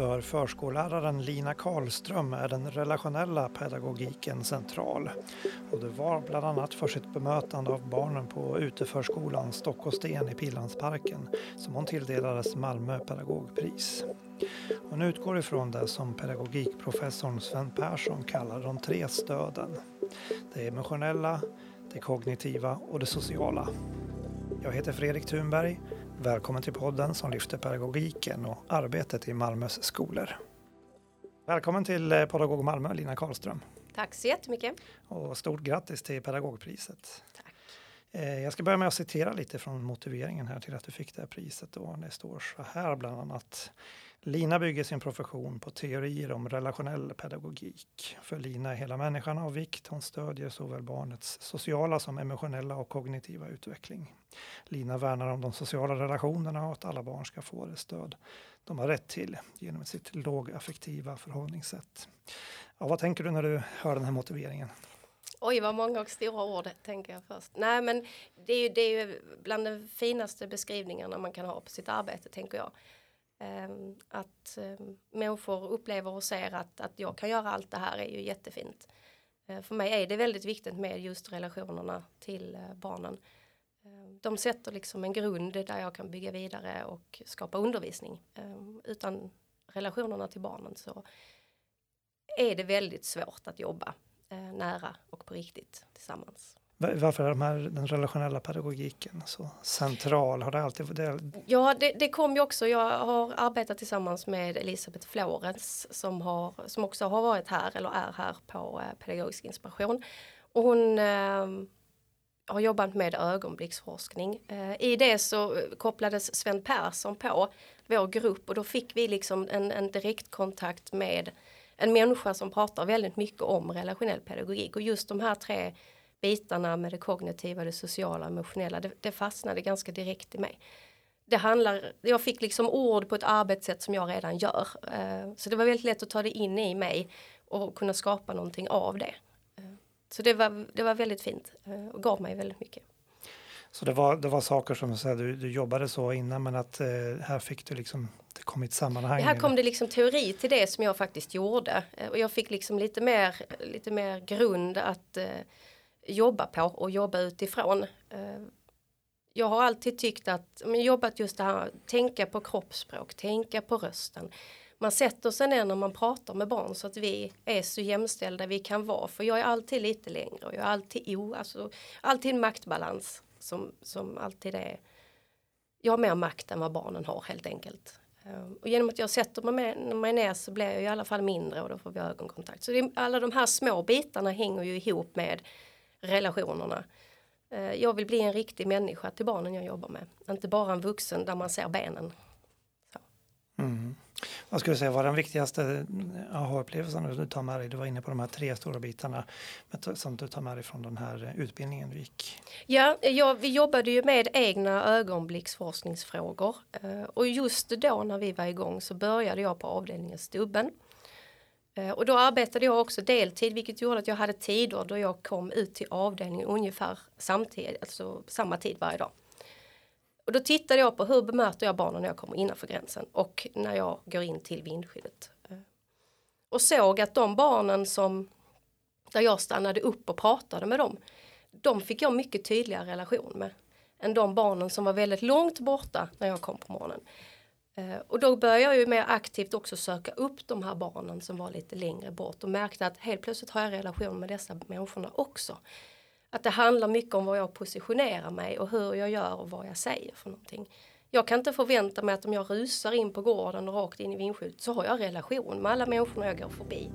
För förskolläraren Lina Karlström är den relationella pedagogiken central. Och det var bland annat för sitt bemötande av barnen på uteförskolan Stockholmsten i Pildammsparken som hon tilldelades Malmö pedagogpris. Hon utgår ifrån det som pedagogikprofessorn Sven Persson kallar de tre stöden. Det emotionella, det kognitiva och det sociala. Jag heter Fredrik Thunberg. Välkommen till podden som lyfter pedagogiken och arbetet i Malmös skolor. Välkommen till eh, Pedagog Malmö, Lina Karlström. Tack så jättemycket. Och stort grattis till pedagogpriset. Tack. Eh, jag ska börja med att citera lite från motiveringen här till att du fick det här priset. Det står så här bland annat. Lina bygger sin profession på teorier om relationell pedagogik. För Lina är hela människan av vikt. Hon stödjer såväl barnets sociala som emotionella och kognitiva utveckling. Lina värnar om de sociala relationerna och att alla barn ska få det stöd de har rätt till genom sitt lågaffektiva förhållningssätt. Ja, vad tänker du när du hör den här motiveringen? Oj, vad många och stora ord tänker jag först. Nej, men det är ju, det är ju bland de finaste beskrivningarna man kan ha på sitt arbete, tänker jag. Ehm, att ehm, människor upplever och ser att, att jag kan göra allt det här är ju jättefint. Ehm, för mig är det väldigt viktigt med just relationerna till eh, barnen. De sätter liksom en grund där jag kan bygga vidare och skapa undervisning. Utan relationerna till barnen så är det väldigt svårt att jobba eh, nära och på riktigt tillsammans. Varför är de här, den relationella pedagogiken så central? Har det alltid det? Ja, det, det kom ju också. Jag har arbetat tillsammans med Elisabeth Florens som, har, som också har varit här eller är här på eh, pedagogisk inspiration. Och hon eh, har jobbat med ögonblicksforskning. Eh, I det så kopplades Sven Persson på vår grupp och då fick vi liksom en, en direktkontakt med en människa som pratar väldigt mycket om relationell pedagogik och just de här tre bitarna med det kognitiva, det sociala, emotionella, det, det fastnade ganska direkt i mig. Det handlar, jag fick liksom ord på ett arbetssätt som jag redan gör. Eh, så det var väldigt lätt att ta det in i mig och kunna skapa någonting av det. Eh, så det var, det var väldigt fint eh, och gav mig väldigt mycket. Så det var, det var saker som så du, du jobbade så innan men att här fick du liksom, det kom i ett sammanhang? Här kom det liksom teori till det som jag faktiskt gjorde och jag fick liksom lite mer, lite mer grund att jobba på och jobba utifrån. Eh, jag har alltid tyckt att, men jobbat just det här, tänka på kroppsspråk, tänka på rösten. Man sätter sig ner när man pratar med barn så att vi är så jämställda vi kan vara. För jag är alltid lite längre och jag är alltid o, alltså alltid en maktbalans som, som alltid är. Jag har mer makt än vad barnen har helt enkelt. Eh, och genom att jag sätter mig, med, mig ner så blir jag i alla fall mindre och då får vi ögonkontakt. Så det, alla de här små bitarna hänger ju ihop med relationerna. Eh, jag vill bli en riktig människa till barnen jag jobbar med. Inte bara en vuxen där man ser benen. Mm. Vad skulle du säga var den viktigaste aha-upplevelsen du tar med dig? Du var inne på de här tre stora bitarna som du tar med dig från den här utbildningen du gick. Ja, ja vi jobbade ju med egna ögonblicksforskningsfrågor eh, och just då när vi var igång så började jag på avdelningen Stubben. Eh, och då arbetade jag också deltid vilket gjorde att jag hade tider då jag kom ut till avdelningen ungefär samtidigt, alltså samma tid varje dag. Och då tittade jag på hur bemöter jag barnen när jag kommer innanför gränsen och när jag går in till vindskyddet. Eh, och såg att de barnen som där jag stannade upp och pratade med dem, de fick jag mycket tydligare relation med än de barnen som var väldigt långt borta när jag kom på morgonen. Eh, och då började jag ju mer aktivt också söka upp de här barnen som var lite längre bort och märkte att helt plötsligt har jag relation med dessa människorna också. Att det handlar mycket om var jag positionerar mig och hur jag gör och vad jag säger för någonting. Jag kan inte förvänta mig att om jag rusar in på gården och rakt in i vindskyddet så har jag relation med alla människorna jag går förbi.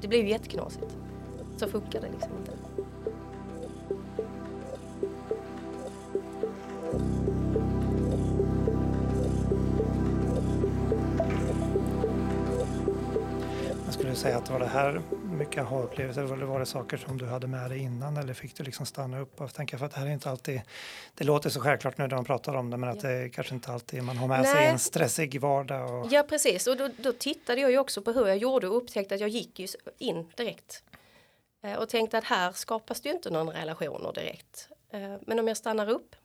Det blir ju jätteknasigt. Så funkar det liksom inte. Du säga att det var det här mycket aha-upplevelser? Eller var det saker som du hade med dig innan eller fick du liksom stanna upp och tänka för att det här är inte alltid, det låter så självklart nu när man pratar om det men att det kanske inte alltid man har med Nej. sig en stressig vardag. Och... Ja precis och då, då, tittade jag ju också på hur jag gjorde och upptäckte att jag gick ju in direkt. Eh, och tänkte att här skapas det ju inte någon relationer direkt. Eh, men om jag stannar upp,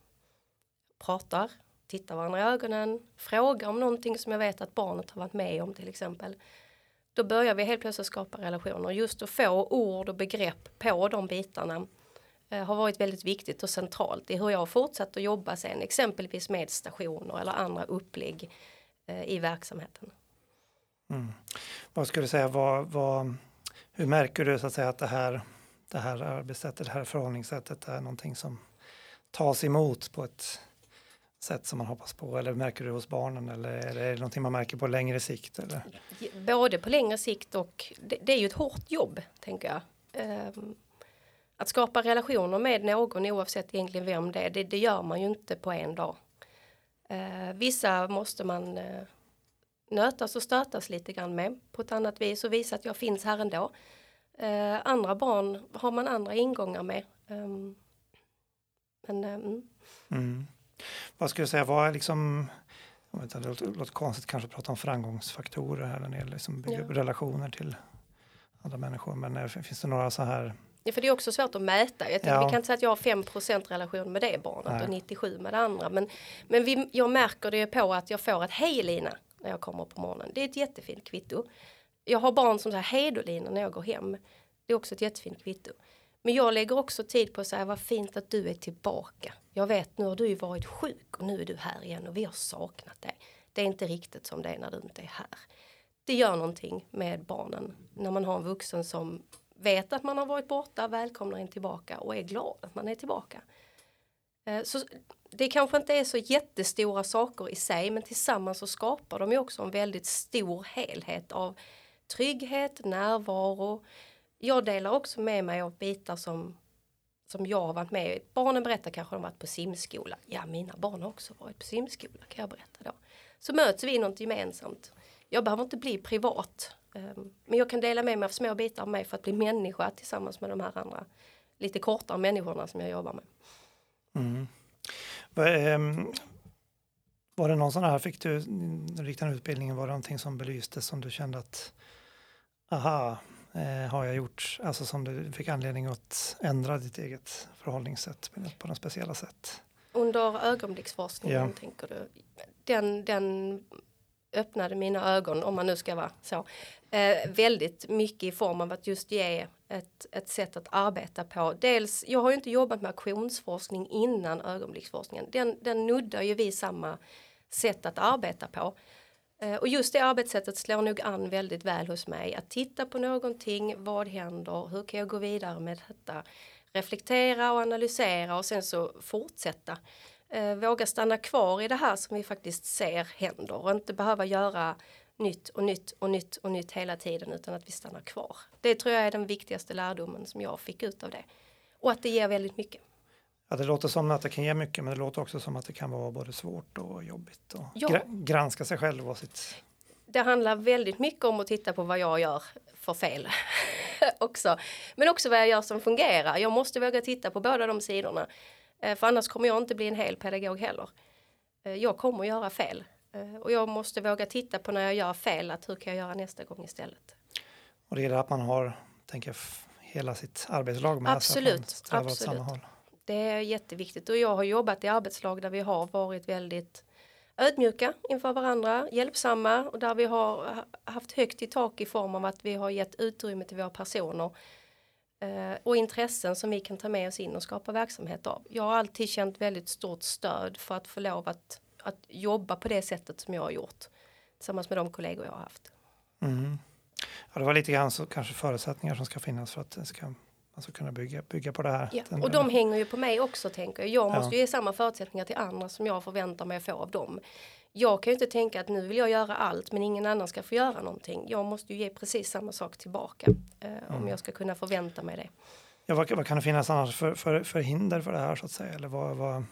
pratar, titta varandra i ögonen, fråga om någonting som jag vet att barnet har varit med om till exempel. Då börjar vi helt plötsligt skapa relationer. Just att få ord och begrepp på de bitarna eh, har varit väldigt viktigt och centralt i hur jag har fortsatt att jobba sen, exempelvis med stationer eller andra upplägg eh, i verksamheten. Mm. Vad skulle du säga, vad, vad, hur märker du så att, säga, att det här, det här arbetssättet, det här förhållningssättet är någonting som tas emot på ett sätt som man hoppas på eller märker du hos barnen eller är det någonting man märker på längre sikt? Eller? Både på längre sikt och det, det är ju ett hårt jobb tänker jag. Um, att skapa relationer med någon oavsett egentligen vem det är, det, det gör man ju inte på en dag. Uh, vissa måste man uh, nötas och stötas lite grann med på ett annat vis och visa att jag finns här ändå. Uh, andra barn har man andra ingångar med. Um, men, mm. Mm. Vad skulle du säga, vad är liksom, det låter, konstigt kanske att prata om framgångsfaktorer här när det gäller liksom ja. relationer till andra människor, men är, finns det några så här Ja, för det är också svårt att mäta. Jag ja. Vi kan inte säga att jag har 5% relation med det barnet Nej. och 97 med det andra. Men, men vi, jag märker det på att jag får ett hej Lina när jag kommer på morgonen. Det är ett jättefint kvitto. Jag har barn som säger hej då Lina när jag går hem. Det är också ett jättefint kvitto. Men jag lägger också tid på att säga vad fint att du är tillbaka. Jag vet nu har du ju varit sjuk och nu är du här igen och vi har saknat dig. Det är inte riktigt som det är när du inte är här. Det gör någonting med barnen när man har en vuxen som vet att man har varit borta, välkomnar en tillbaka och är glad att man är tillbaka. Eh, så det kanske inte är så jättestora saker i sig men tillsammans så skapar de ju också en väldigt stor helhet av trygghet, närvaro, jag delar också med mig av bitar som, som jag har varit med i. Barnen berättar kanske de varit på simskola. Ja, mina barn har också varit på simskola kan jag berätta då. Så möts vi i något gemensamt. Jag behöver inte bli privat. Ehm, men jag kan dela med mig av små bitar av mig för att bli människa tillsammans med de här andra lite kortare människorna som jag jobbar med. Mm. Ehm, var det någon sån här, fick du riktade utbildningen, var det någonting som belystes som du kände att aha, eh, har jag gjort, alltså som du fick anledning att ändra ditt eget förhållningssätt på något speciella sätt? Under ögonblicksforskningen ja. tänker du? Den, den öppnade mina ögon, om man nu ska vara så, eh, väldigt mycket i form av att just ge ett, ett sätt att arbeta på. Dels, jag har ju inte jobbat med aktionsforskning innan ögonblicksforskningen. Den, den nuddar ju vi samma sätt att arbeta på. Eh, och just det arbetssättet slår nog an väldigt väl hos mig. Att titta på någonting, vad händer, hur kan jag gå vidare med detta? Reflektera och analysera och sen så fortsätta. Eh, våga stanna kvar i det här som vi faktiskt ser händer och inte behöva göra nytt och nytt och nytt och nytt hela tiden utan att vi stannar kvar. Det tror jag är den viktigaste lärdomen som jag fick ut av det. Och att det ger väldigt mycket. Ja, det låter som att det kan ge mycket men det låter också som att det kan vara både svårt och jobbigt och ja. granska sig själv och sitt... Det handlar väldigt mycket om att titta på vad jag gör för fel också. Men också vad jag gör som fungerar. Jag måste våga titta på båda de sidorna. Eh, för annars kommer jag inte bli en hel pedagog heller. Eh, jag kommer att göra fel. Eh, och jag måste våga titta på när jag gör fel, att hur kan jag göra nästa gång istället. Och det är det att man har, tänker hela sitt arbetslag med absolut, sig, att absolut. åt samma håll. Det är jätteviktigt och jag har jobbat i arbetslag där vi har varit väldigt ödmjuka inför varandra, hjälpsamma och där vi har haft högt i tak i form av att vi har gett utrymme till våra personer eh, och intressen som vi kan ta med oss in och skapa verksamhet av. Jag har alltid känt väldigt stort stöd för att få lov att, att jobba på det sättet som jag har gjort tillsammans med de kollegor jag har haft. Mm. Ja, det var lite grann så kanske förutsättningar som ska finnas för att det ska Alltså kunna bygga, bygga på det här. Ja. Och de hänger ju på mig också tänker jag. Jag måste ja. ge samma förutsättningar till andra som jag förväntar mig att få av dem. Jag kan ju inte tänka att nu vill jag göra allt men ingen annan ska få göra någonting. Jag måste ju ge precis samma sak tillbaka eh, mm. om jag ska kunna förvänta mig det. Ja, vad, vad kan det finnas annars för, för, för, hinder för det här så att säga? Eller vad, vad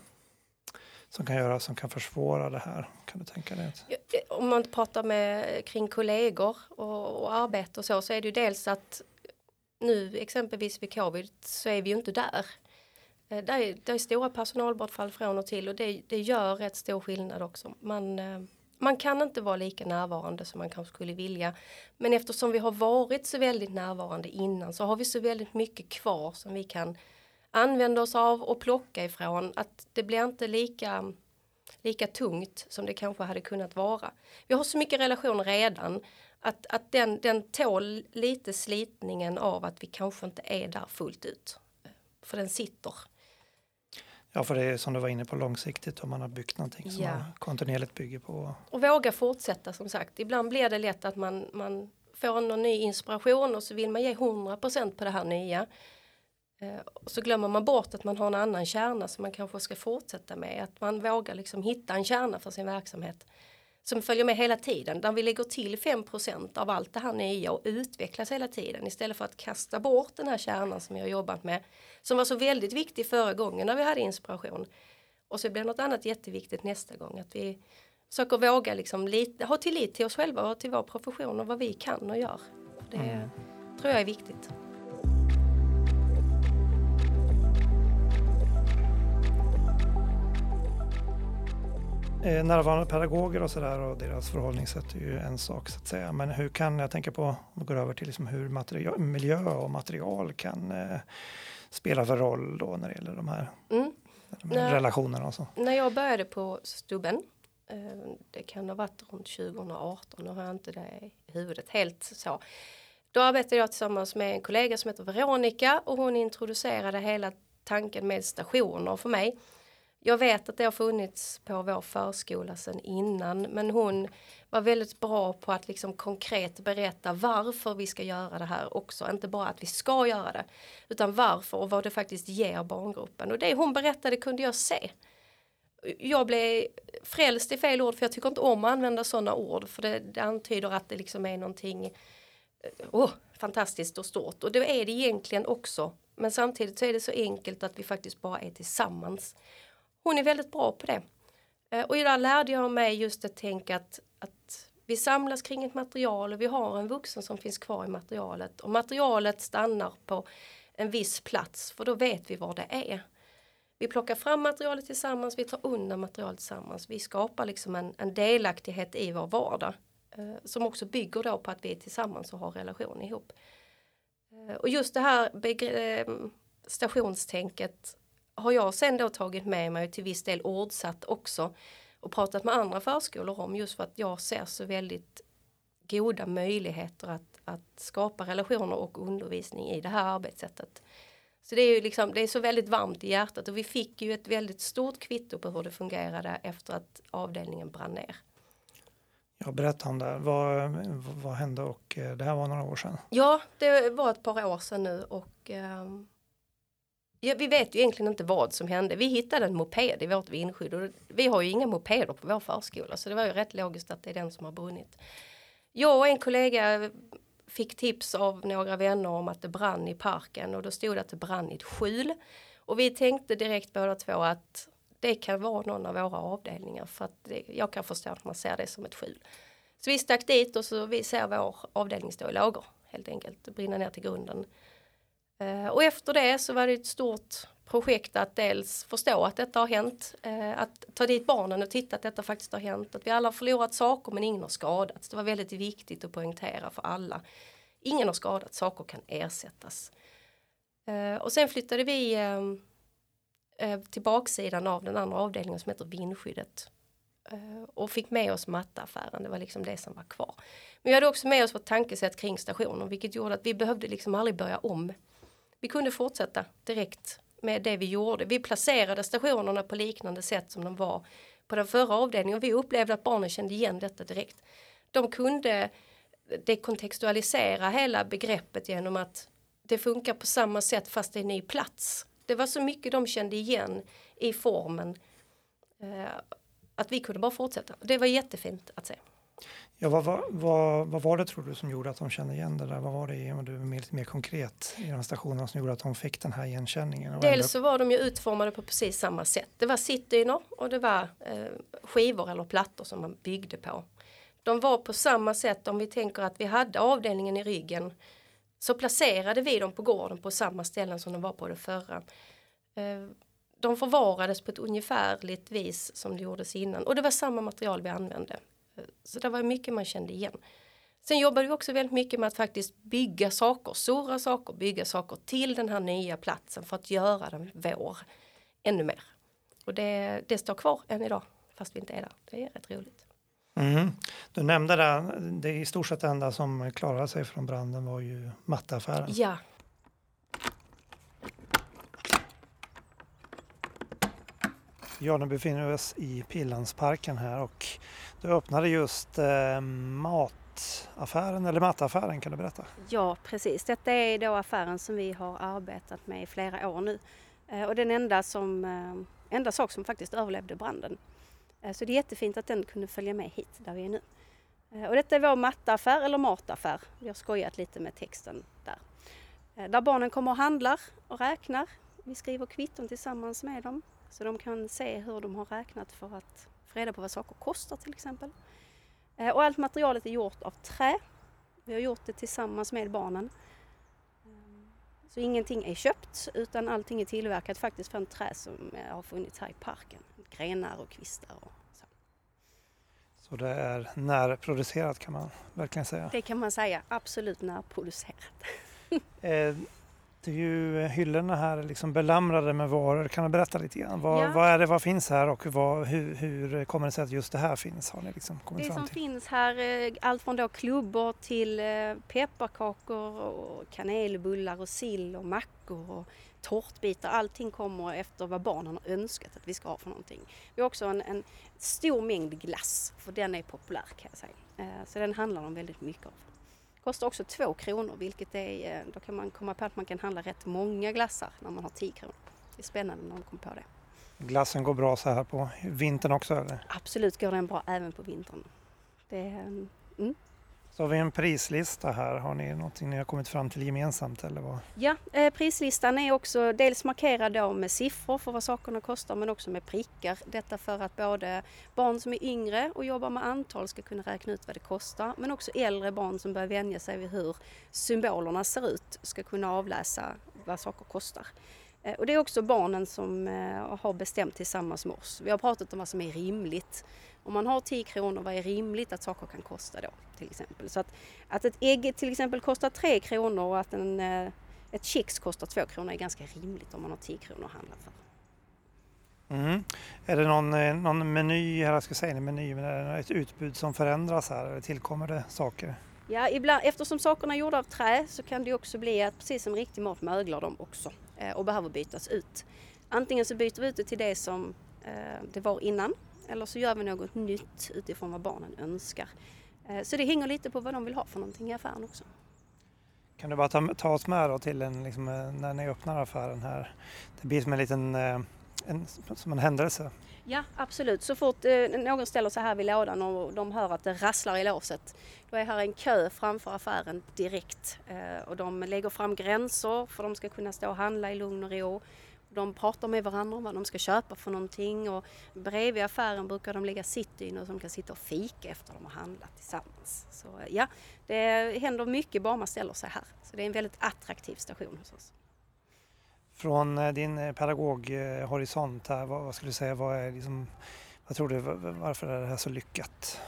som kan göra som kan försvåra det här? Kan du tänka dig? Eh, om man pratar med kring kollegor och, och arbete och så så är det ju dels att nu exempelvis vid covid så är vi ju inte där. Eh, det är, det är stora personalbortfall från och till och det, det gör rätt stor skillnad också. Man, eh, man kan inte vara lika närvarande som man kanske skulle vilja. Men eftersom vi har varit så väldigt närvarande innan så har vi så väldigt mycket kvar som vi kan använda oss av och plocka ifrån. Att det blir inte lika lika tungt som det kanske hade kunnat vara. Vi har så mycket relationer redan att, att den, den tål lite slitningen av att vi kanske inte är där fullt ut. För den sitter. Ja, för det är som du var inne på långsiktigt om man har byggt någonting som ja. man kontinuerligt bygger på. Och våga fortsätta som sagt. Ibland blir det lätt att man, man får någon ny inspiration och så vill man ge 100% på det här nya. Eh, och så glömmer man bort att man har en annan kärna som man kanske ska fortsätta med. Att man vågar liksom hitta en kärna för sin verksamhet som följer med hela tiden. Där vi lägger till 5% av allt det här nya och utvecklas hela tiden istället för att kasta bort den här kärnan som jag jobbat med. Som var så väldigt viktig förra gången när vi hade inspiration. Och så blir något annat jätteviktigt nästa gång. Att vi försöker våga liksom lite, ha tillit till oss själva och till vår profession och vad vi kan och gör. Det mm. tror jag är viktigt. Eh, närvarande pedagoger och sådär och deras förhållningssätt är ju en sak så att säga. Men hur kan, jag tänka på, om vi går över till liksom hur material, miljö och material kan eh, spela för roll då när det gäller de här, mm. de här relationerna och så. När jag började på Stubben, eh, det kan ha varit runt 2018, nu har jag inte det i huvudet helt så. Då arbetade jag tillsammans med en kollega som heter Veronica och hon introducerade hela tanken med stationer för mig. Jag vet att det har funnits på vår förskola sedan innan men hon var väldigt bra på att liksom konkret berätta varför vi ska göra det här också. Inte bara att vi ska göra det utan varför och vad det faktiskt ger barngruppen. Och det hon berättade kunde jag se. Jag blev frälst i fel ord för jag tycker inte om att använda sådana ord för det, det antyder att det liksom är någonting oh, fantastiskt och stort och det är det egentligen också. Men samtidigt så är det så enkelt att vi faktiskt bara är tillsammans hon är väldigt bra på det. Eh, och där lärde jag mig just att tänka att, att vi samlas kring ett material och vi har en vuxen som finns kvar i materialet. Och materialet stannar på en viss plats för då vet vi var det är. Vi plockar fram materialet tillsammans, vi tar undan materialet tillsammans. Vi skapar liksom en, en delaktighet i vår vardag. Eh, som också bygger då på att vi är tillsammans och har relation ihop. Eh, och just det här eh, stationstänket har jag sen då tagit med mig till viss del ordsatt också och pratat med andra förskolor om just för att jag ser så väldigt goda möjligheter att, att skapa relationer och undervisning i det här arbetssättet. Så det är ju liksom, det är så väldigt varmt i hjärtat och vi fick ju ett väldigt stort kvitto på hur det fungerade efter att avdelningen brann ner. Ja, berätta om det. Vad, vad hände och eh, det här var några år sedan? Ja, det var ett par år sedan nu och um, Ja, vi vet ju egentligen inte vad som hände. Vi hittade en moped i vårt vindskydd och vi har ju inga mopeder på vår förskola så det var ju rätt logiskt att det är den som har brunnit. Jag och en kollega fick tips av några vänner om att det brann i parken och då stod det att det brann i ett skjul. Och vi tänkte direkt båda två att det kan vara någon av våra avdelningar för att det, jag kan förstå att man ser det som ett skjul. Så vi stack dit och så vi ser vår avdelning stå i lågor helt enkelt, brinna ner till grunden. Eh, och efter det så var det ett stort projekt att dels förstå att detta har hänt, eh, att ta dit barnen och titta att detta faktiskt har hänt, att vi alla har förlorat saker men ingen har skadats. Det var väldigt viktigt att poängtera för alla. Ingen har skadats, saker kan ersättas. Eh, och sen flyttade vi till baksidan av den andra avdelningen som heter vindskyddet och fick med oss matteaffären, det var liksom det som var kvar. Men vi hade också med oss vårt tankesätt kring stationen vilket gjorde att vi behövde liksom aldrig börja om vi kunde fortsätta direkt med det vi gjorde. Vi placerade stationerna på liknande sätt som de var på den förra avdelningen. Vi upplevde att barnen kände igen detta direkt. De kunde dekontextualisera hela begreppet genom att det funkar på samma sätt fast det är en ny plats. Det var så mycket de kände igen i formen eh, att vi kunde bara fortsätta. Det var jättefint att se. Ja, vad, vad, vad, vad, var det tror du som gjorde att de kände igen det där? Vad var det, om du är lite mer konkret, i de stationerna som gjorde att de fick den här igenkänningen? Dels så var de ju utformade på precis samma sätt. Det var sittdyner och det var eh, skivor eller plattor som man byggde på. De var på samma sätt om vi tänker att vi hade avdelningen i ryggen så placerade vi dem på gården på samma ställen som de var på det förra. Eh, de förvarades på ett ungefärligt vis som det gjordes innan och det var samma material vi använde. Så det var mycket man kände igen. Sen jobbade vi också väldigt mycket med att faktiskt bygga saker, stora saker, bygga saker till den här nya platsen för att göra den vår ännu mer. Och det, det står kvar än idag fast vi inte är där. Det är rätt roligt. Mm. Du nämnde det, det i stort sett enda som klarade sig från branden var ju mattaffären. Ja. Ja, nu befinner vi oss i Pildammsparken här och du öppnade just eh, mataffären eller mataffären kan du berätta? Ja, precis. Detta är då affären som vi har arbetat med i flera år nu. Eh, och den enda, som, eh, enda sak som faktiskt överlevde branden. Eh, så det är jättefint att den kunde följa med hit där vi är nu. Eh, och detta är vår mattaffär eller mataffär. Vi har skojat lite med texten där. Eh, där barnen kommer och handlar och räknar. Vi skriver kvitton tillsammans med dem så de kan se hur de har räknat för att få reda på vad saker kostar till exempel. Och allt materialet är gjort av trä. Vi har gjort det tillsammans med barnen. Så ingenting är köpt utan allting är tillverkat faktiskt från trä som har funnits här i parken. Grenar och kvistar och så. Så det är närproducerat kan man verkligen säga? Det kan man säga, absolut närproducerat. är ju hyllorna här liksom belamrade med varor. Kan du berätta lite grann? Vad, Ja. vad är det, vad finns här och vad, hur, hur kommer det sig att just det här finns? Har ni liksom kommit Det fram som till? finns här, eh, allt från då klubbor till eh, pepparkakor och kanelbullar och sill och mackor och tårtbitar. Allting kommer efter vad barnen har önskat att vi ska ha för någonting. Vi har också en, en stor mängd glass, för den är populär kan jag säga. Eh, Så den handlar de väldigt mycket av. Kostar också två kronor, vilket är, eh, då kan man komma på att man kan handla rätt många glassar när man har 10 kronor. Det är spännande när de kommer på det. Glassen går bra så här på vintern också eller? Absolut går den bra även på vintern. Det, är, mm. Så har vi en prislista här. Har ni någonting ni har kommit fram till gemensamt eller vad? Ja, eh, prislistan är också dels markerad då med siffror för vad sakerna kostar men också med prickar. Detta för att både barn som är yngre och jobbar med antal ska kunna räkna ut vad det kostar men också äldre barn som börjar vänja sig vid hur symbolerna ser ut ska kunna avläsa vad saker kostar. Eh, Och det är också barnen som eh, har bestämt tillsammans med oss. Vi har pratat om vad som är rimligt. Om man har 10 kronor, vad är rimligt att saker kan kosta då? Till exempel. Så att, att ett ägg till exempel kostar 3 kronor och att en, eh, ett kex kostar 2 kronor är ganska rimligt om man har 10 kronor att handla för. Mm. Är det någon, någon meny, eller jag ska säga en meny, men är det ett utbud som förändras här eller tillkommer det saker? Ja, ibland, eftersom sakerna är gjorda av trä så kan det också bli att precis som riktig mat möglar de också Eh, och behöver bytas ut. Antingen så byter vi ut det till det som eh, det var innan eller så gör vi något nytt utifrån vad barnen önskar. Eh, så det hänger lite på vad de vill ha för någonting i affären också. Kan du bara ta, ta oss med då till en, liksom, när ni öppnar affären här? Det blir som en liten eh, en, som en händelse. Ja, absolut. Så fort eh, någon ställer sig här vid lådan och de hör att det rasslar i låset, då är här en kö framför affären direkt. Eh, och de lägger fram gränser för att de ska kunna stå och handla i lugn och ro. De pratar med varandra om vad de ska köpa för någonting och bredvid affären brukar de lägga sittdynor som kan sitta och fika efter de har handlat tillsammans. Så eh, ja, det händer mycket bara man ställer sig här. Så det är en väldigt attraktiv station hos oss. Från eh, din eh, pedagoghorisont här, vad, vad skulle du säga, vad, är liksom, vad tror du, varför är det här så lyckat?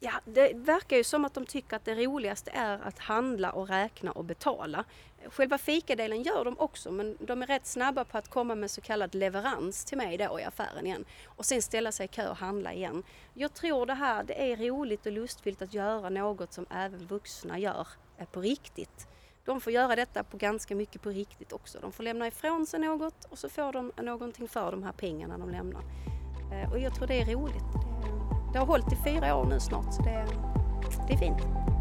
Ja, det verkar ju som att de tycker att det roligaste är att handla och räkna och betala. Själva fikadelen gör de också men de är rätt snabba på att komma med så kallad leverans till mig då i affären igen. Och sen ställa sig i kö och handla igen. Jag tror det här, det är roligt och lustfyllt att göra något som även vuxna gör eh, på riktigt. De får göra detta på ganska mycket på riktigt också. De får lämna ifrån sig något och så får de någonting för de här pengarna de lämnar. Eh, och jag tror det är roligt. Det, det har hållit i fyra år nu snart så det, det är fint.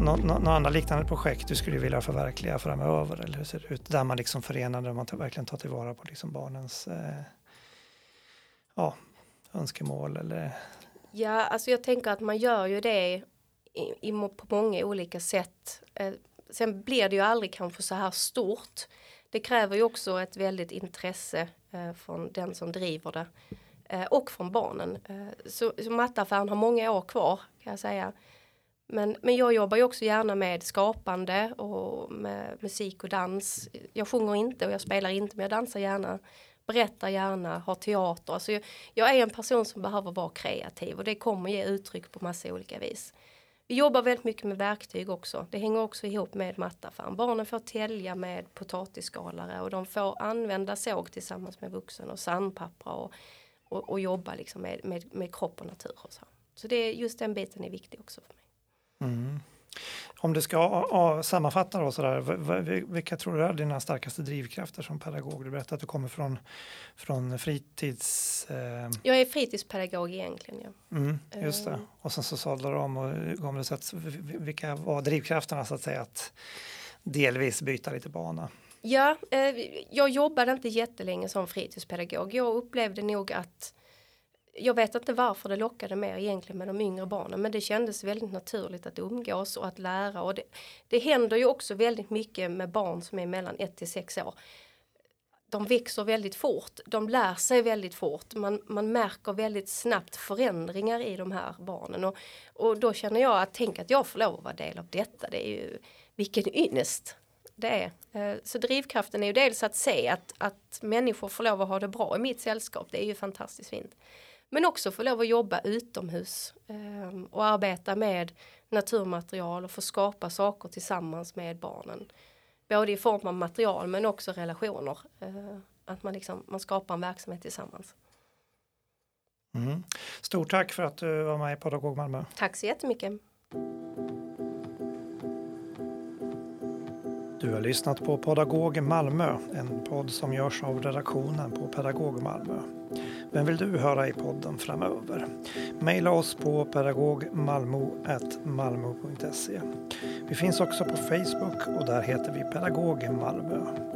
Några andra liknande projekt du skulle vilja förverkliga framöver? Eller hur ser det ut? Där man liksom förenar, där man verkligen tar tillvara på liksom barnens eh, ja, önskemål eller Ja, alltså jag tänker att man gör ju det i, i, på många olika sätt. Eh, sen blir det ju aldrig kanske så här stort. Det kräver ju också ett väldigt intresse eh, från den som driver det eh, och från barnen. Eh, så, så mattaffären har många år kvar kan jag säga. Men, men jag jobbar ju också gärna med skapande och med musik och dans. Jag sjunger inte och jag spelar inte men jag dansar gärna berättar gärna, har teater. Alltså jag, jag är en person som behöver vara kreativ och det kommer ge uttryck på massa olika vis. Vi jobbar väldigt mycket med verktyg också. Det hänger också ihop med mattaffären. Barnen får tälja med potatisskalare och de får använda såg tillsammans med vuxen och sandpappra och, och, och jobba liksom med, med, med kropp och natur. Och så. så det är, just den biten är viktig också för mig. Mm. Om du ska sammanfatta då sådär, vilka tror du är dina starkaste drivkrafter som pedagog? Du berättade att du kommer från, från fritids... Eh... Jag är fritidspedagog egentligen. Ja. Mm, just det. Eh. Och sen så sadlar du om och gav det sätt, vilka var drivkrafterna så att säga att delvis byta lite bana? Ja, eh, jag jobbade inte jättelänge som fritidspedagog. Jag upplevde nog att jag vet inte varför det lockade mer egentligen med de yngre barnen men det kändes väldigt naturligt att umgås och att lära och det, det händer ju också väldigt mycket med barn som är mellan 1 till 6 år. De växer väldigt fort, de lär sig väldigt fort, man, man märker väldigt snabbt förändringar i de här barnen och, och då känner jag att tänk att jag får lov att vara del av detta, det är ju vilken ynnest det är. Eh, så drivkraften är ju dels att se att, att människor får lov att ha det bra i mitt sällskap, det är ju fantastiskt fint. Men också få lov att jobba utomhus eh, och arbeta med naturmaterial och få skapa saker tillsammans med barnen. Både i form av material men också relationer. Eh, att man, liksom, man skapar en verksamhet tillsammans. Mm. Stort tack för att du var med i Pedagog Malmö. Tack så jättemycket. Du har lyssnat på Pedagog Malmö, en podd som görs av redaktionen på Pedagog Malmö. Vem vill du höra i podden framöver? Maila oss på pedagogmalmo.malmo.se. Vi finns också på Facebook och där heter vi Pedagog Malmö.